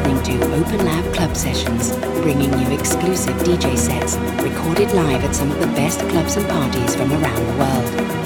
listening to Open Lab Club Sessions, bringing you exclusive DJ sets recorded live at some of the best clubs and parties from around the world.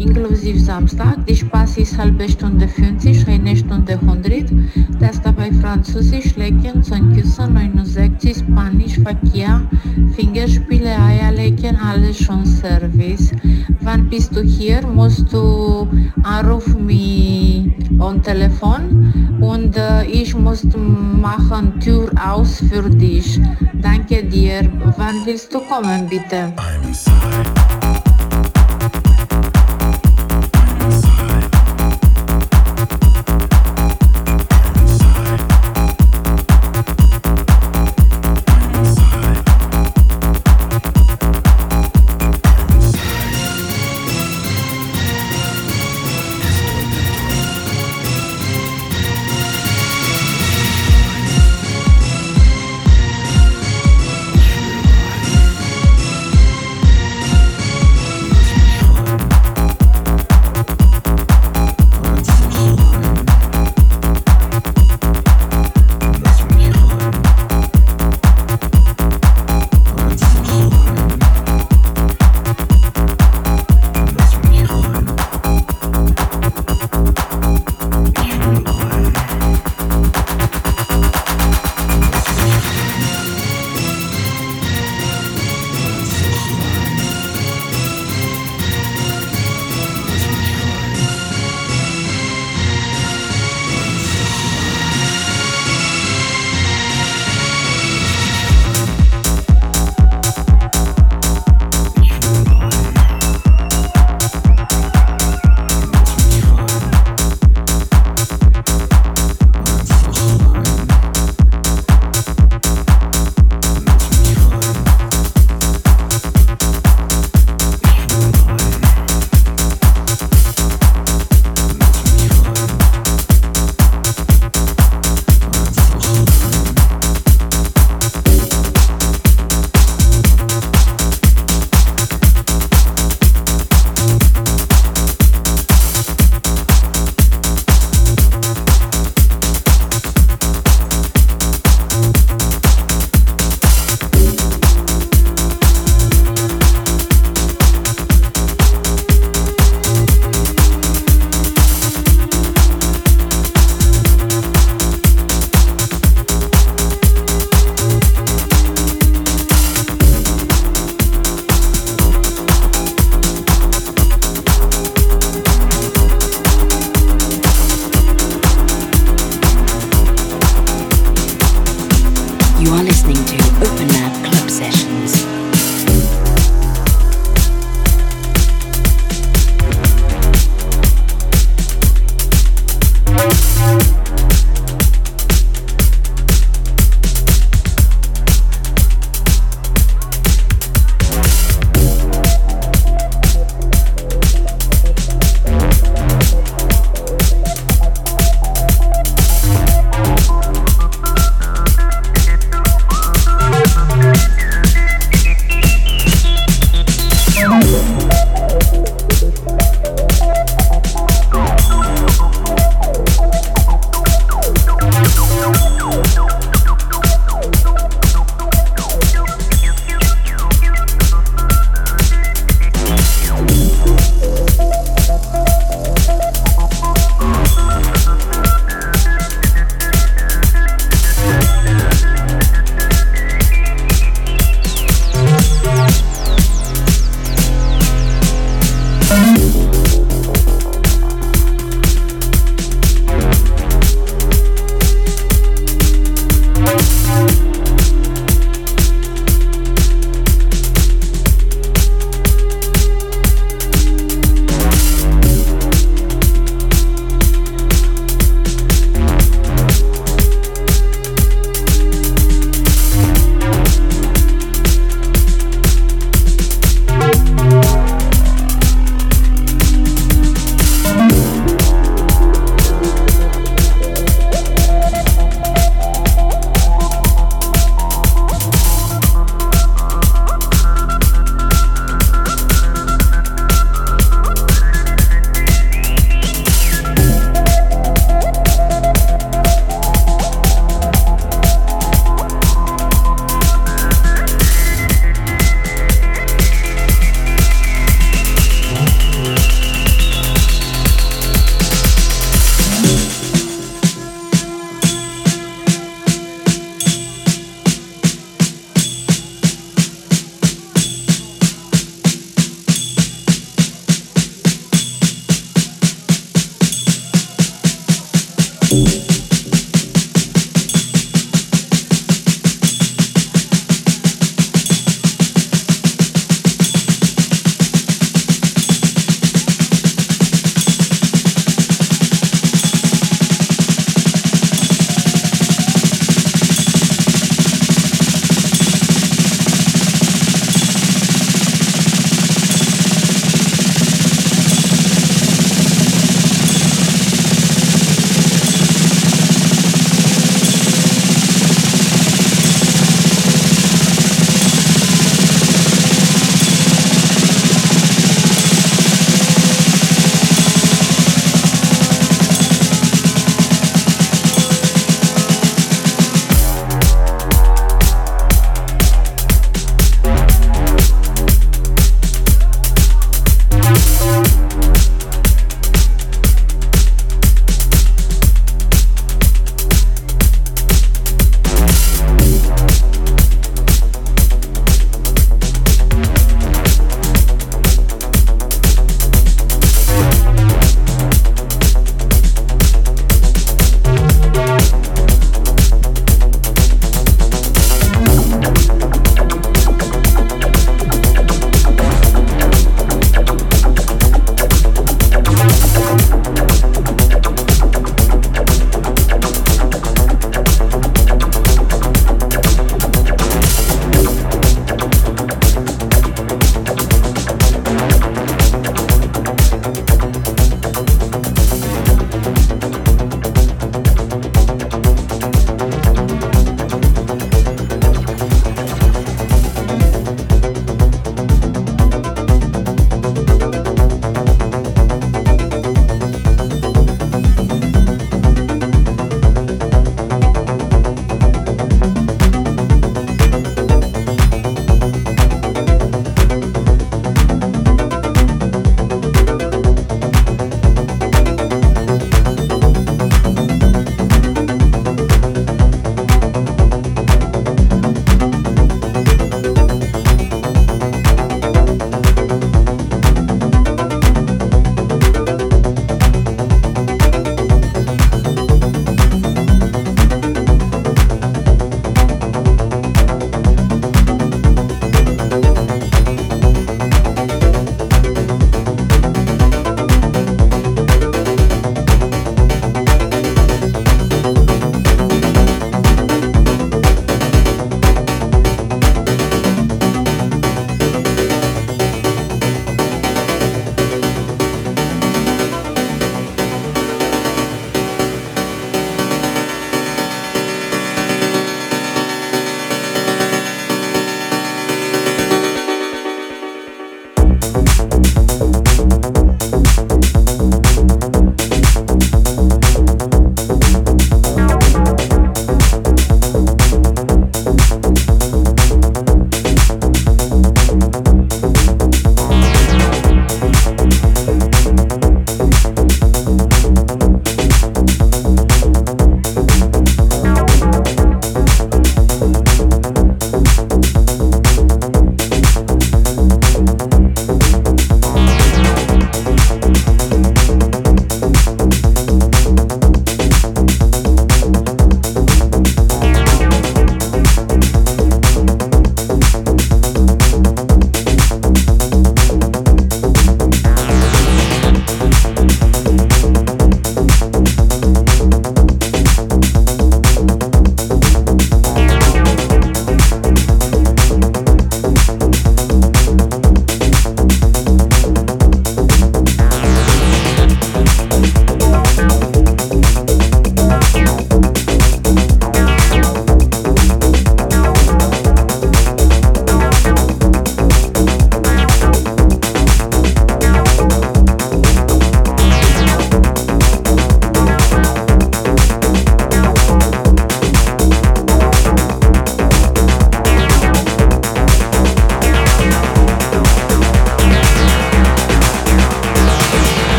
inklusive Samstag. Die Spaß ist halbe Stunde 50, eine Stunde 100. Das dabei Französisch, Lecken, Zahnküsse, 69, Spanisch, Verkehr, Fingerspiele, Eierlecken, alles schon Service. Wann bist du hier? Musst du anrufen mich am Telefon und äh, ich muss machen Tür aus für dich. Danke dir. Wann willst du kommen, bitte?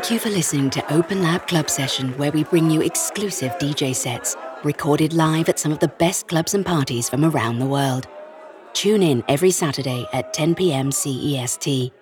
Thank you for listening to Open Lab Club Session, where we bring you exclusive DJ sets recorded live at some of the best clubs and parties from around the world. Tune in every Saturday at 10 p.m. CEST.